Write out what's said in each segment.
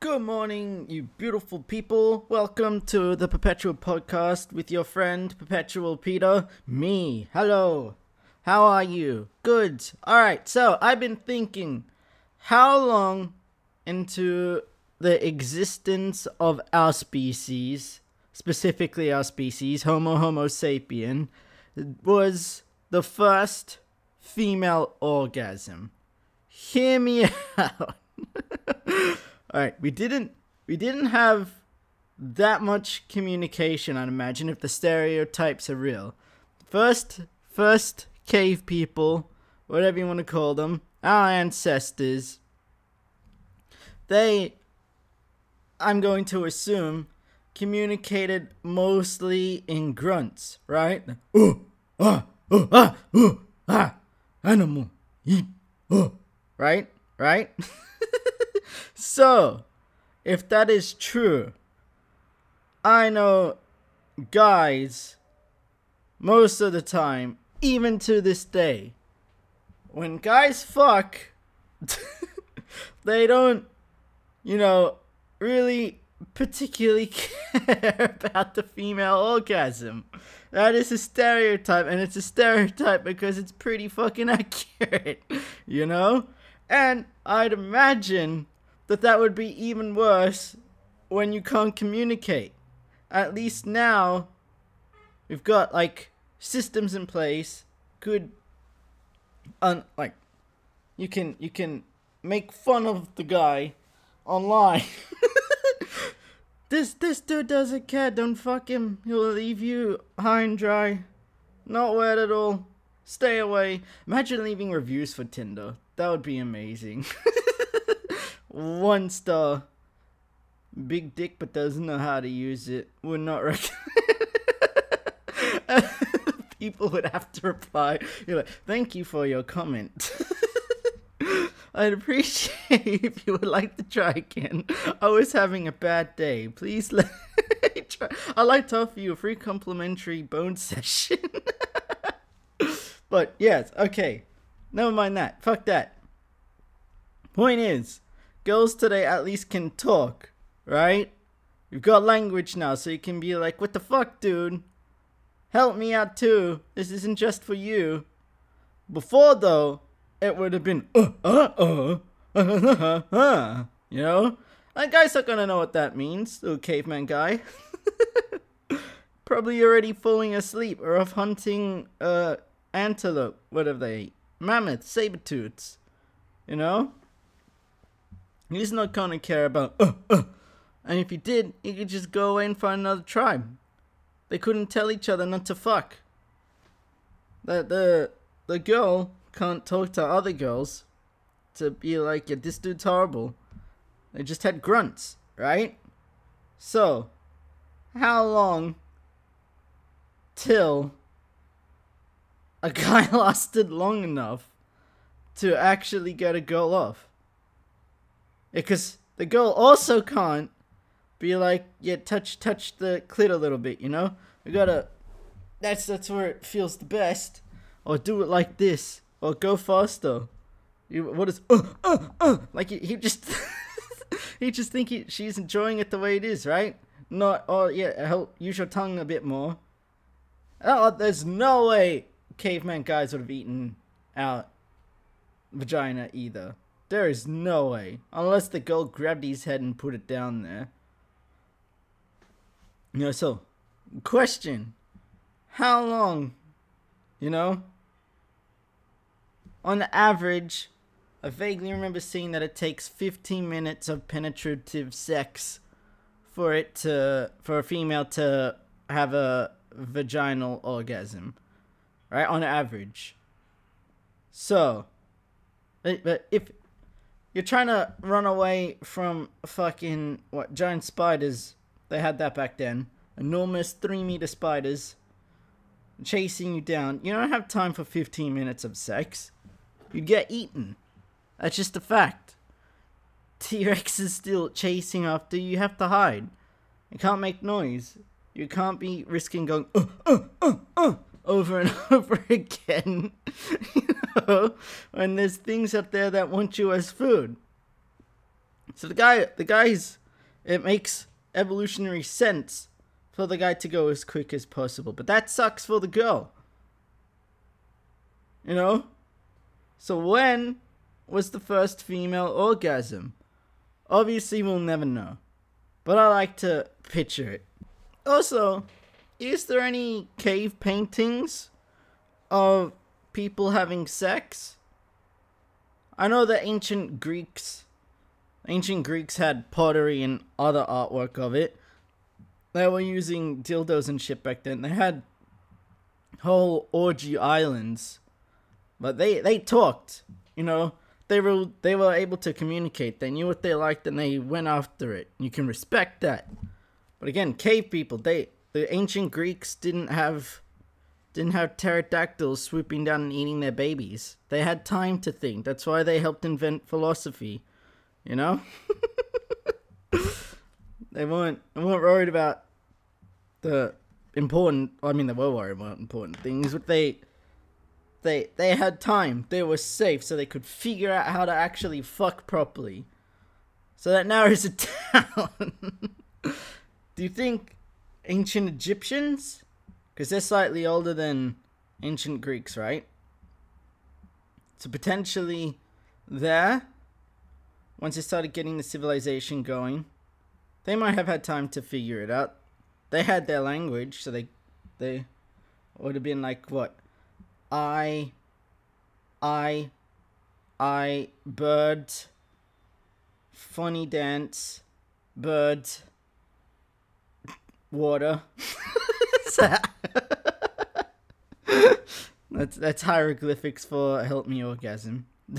Good morning, you beautiful people. Welcome to the Perpetual Podcast with your friend Perpetual Peter. Me. Hello. How are you? Good. Alright, so I've been thinking how long into the existence of our species, specifically our species, Homo Homo sapien, was the first female orgasm. Hear me out. All right, we didn't we didn't have that much communication. I'd imagine if the stereotypes are real. First, first cave people, whatever you want to call them, our ancestors. They, I'm going to assume, communicated mostly in grunts, right? Ooh, ah, ooh, ah, ooh, ah, animal, eat, right, right. So, if that is true, I know guys most of the time, even to this day, when guys fuck, they don't, you know, really particularly care about the female orgasm. That is a stereotype, and it's a stereotype because it's pretty fucking accurate, you know? And I'd imagine that that would be even worse when you can't communicate. At least now, we've got like systems in place. Good, un like, you can you can make fun of the guy online. this this dude doesn't care. Don't fuck him. He'll leave you high and dry. Not wet at all. Stay away. Imagine leaving reviews for Tinder. That would be amazing. One star. Big dick, but doesn't know how to use it. Would not recommend. People would have to reply. You're like, thank you for your comment. I'd appreciate if you would like to try again. I was having a bad day. Please let me try. I'd like to offer you a free complimentary bone session. but yes, okay. Never mind that. Fuck that. Point is, girls today at least can talk, right? You've got language now, so you can be like, what the fuck, dude? Help me out too. This isn't just for you. Before, though, it would have been, uh, uh, uh, uh, uh, uh, you know? That guy's not gonna know what that means, little caveman guy. Probably already falling asleep or off hunting, uh, antelope, whatever they eat. Mammoth, saber tooths. You know? He's not gonna care about, uh, uh. And if he did, he could just go away and find another tribe. They couldn't tell each other not to fuck. That the the girl can't talk to other girls to be like, yeah, this dude's horrible. They just had grunts, right? So, how long till a guy lasted long enough to actually get a girl off? Because the girl also can't be like, yeah, touch touch the clit a little bit, you know? We gotta that's that's where it feels the best. Or do it like this. Or go faster. You what is uh uh uh like he, he just he just think he, she's enjoying it the way it is, right? Not oh yeah, help use your tongue a bit more. Oh, there's no way caveman guys would have eaten out vagina either. There is no way. Unless the girl grabbed his head and put it down there. You know, so, question. How long, you know? On average, I vaguely remember seeing that it takes 15 minutes of penetrative sex for it to, for a female to have a vaginal orgasm. Right? On average. So, but if you're trying to run away from fucking what giant spiders. They had that back then. Enormous three meter spiders chasing you down. You don't have time for 15 minutes of sex. You'd get eaten. That's just a fact. T Rex is still chasing after you. You have to hide. You can't make noise. You can't be risking going uh, uh, uh, uh, over and over again. when there's things up there that want you as food. So the guy, the guy's, it makes evolutionary sense for the guy to go as quick as possible. But that sucks for the girl. You know? So when was the first female orgasm? Obviously, we'll never know. But I like to picture it. Also, is there any cave paintings of people having sex? I know the ancient Greeks ancient Greeks had pottery and other artwork of it. They were using dildos and shit back then. They had whole orgy islands. But they they talked, you know. They were they were able to communicate. They knew what they liked and they went after it. You can respect that. But again, cave people, they the ancient Greeks didn't have didn't have pterodactyls swooping down and eating their babies. They had time to think. That's why they helped invent philosophy. You know? they weren't they weren't worried about the important I mean they were worried about important things, but they they they had time. They were safe so they could figure out how to actually fuck properly. So that narrows it down. Do you think ancient Egyptians because they're slightly older than ancient Greeks, right? So potentially there, once they started getting the civilization going, they might have had time to figure it out. They had their language, so they they would have been like what? I I I bird funny dance bird water that's that's hieroglyphics for help me orgasm.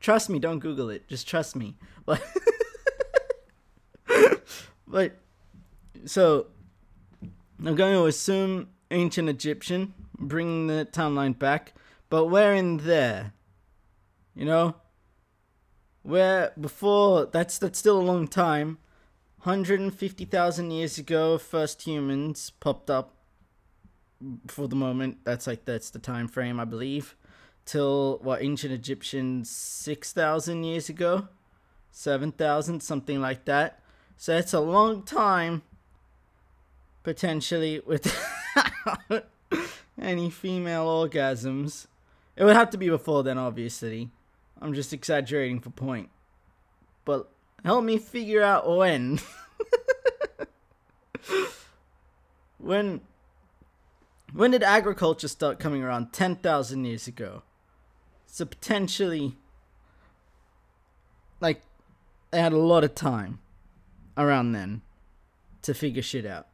trust me, don't Google it. Just trust me. But but so I'm going to assume ancient Egyptian, bringing the timeline back, but we're in there. You know, where before that's that's still a long time. 150,000 years ago, first humans popped up. For the moment, that's like that's the time frame, I believe. Till what ancient Egyptians 6,000 years ago, 7,000, something like that. So it's a long time, potentially without any female orgasms. It would have to be before then, obviously. I'm just exaggerating for point. But Help me figure out when. when when did agriculture start coming around? 10,000 years ago. So potentially like they had a lot of time around then to figure shit out.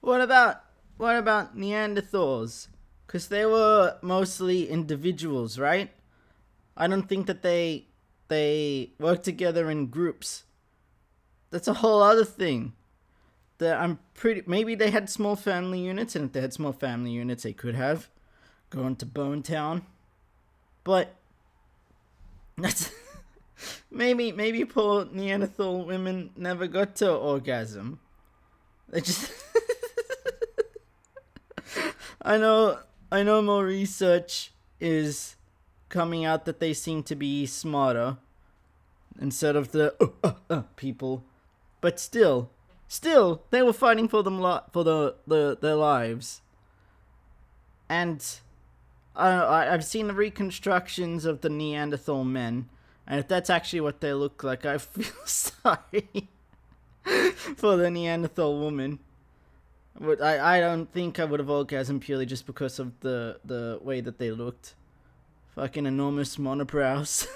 What about what about Neanderthals? Cuz they were mostly individuals, right? I don't think that they they work together in groups. That's a whole other thing. That I'm pretty. Maybe they had small family units, and if they had small family units, they could have gone to Bone Town. But that's maybe maybe poor Neanderthal women never got to orgasm. They just. I know. I know more research is coming out that they seem to be smarter instead of the uh, uh, uh, people. But still, still, they were fighting for them for the, the their lives. And I I've seen the reconstructions of the Neanderthal men, and if that's actually what they look like, I feel sorry for the Neanderthal woman. But I, I don't think I would have orgasmed purely just because of the, the way that they looked. Fucking enormous monobrows.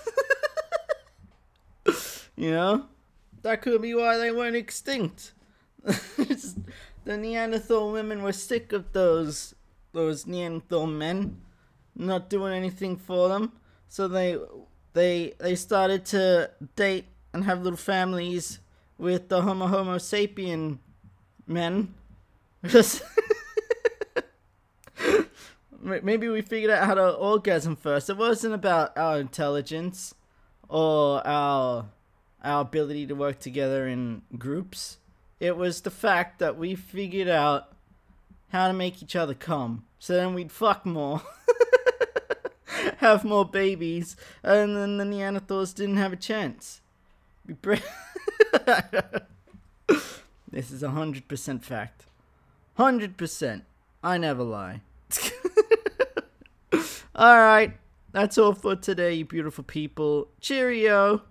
you know? That could be why they went extinct. the Neanderthal women were sick of those those Neanderthal men not doing anything for them. So they they they started to date and have little families with the Homo Homo sapien men. Because maybe we figured out how to orgasm first. It wasn't about our intelligence or our our ability to work together in groups. It was the fact that we figured out how to make each other come. So then we'd fuck more. have more babies, and then the Neanderthals didn't have a chance. Be pre- this is a hundred percent fact. Hundred percent. I never lie. All right, that's all for today, you beautiful people. Cheerio.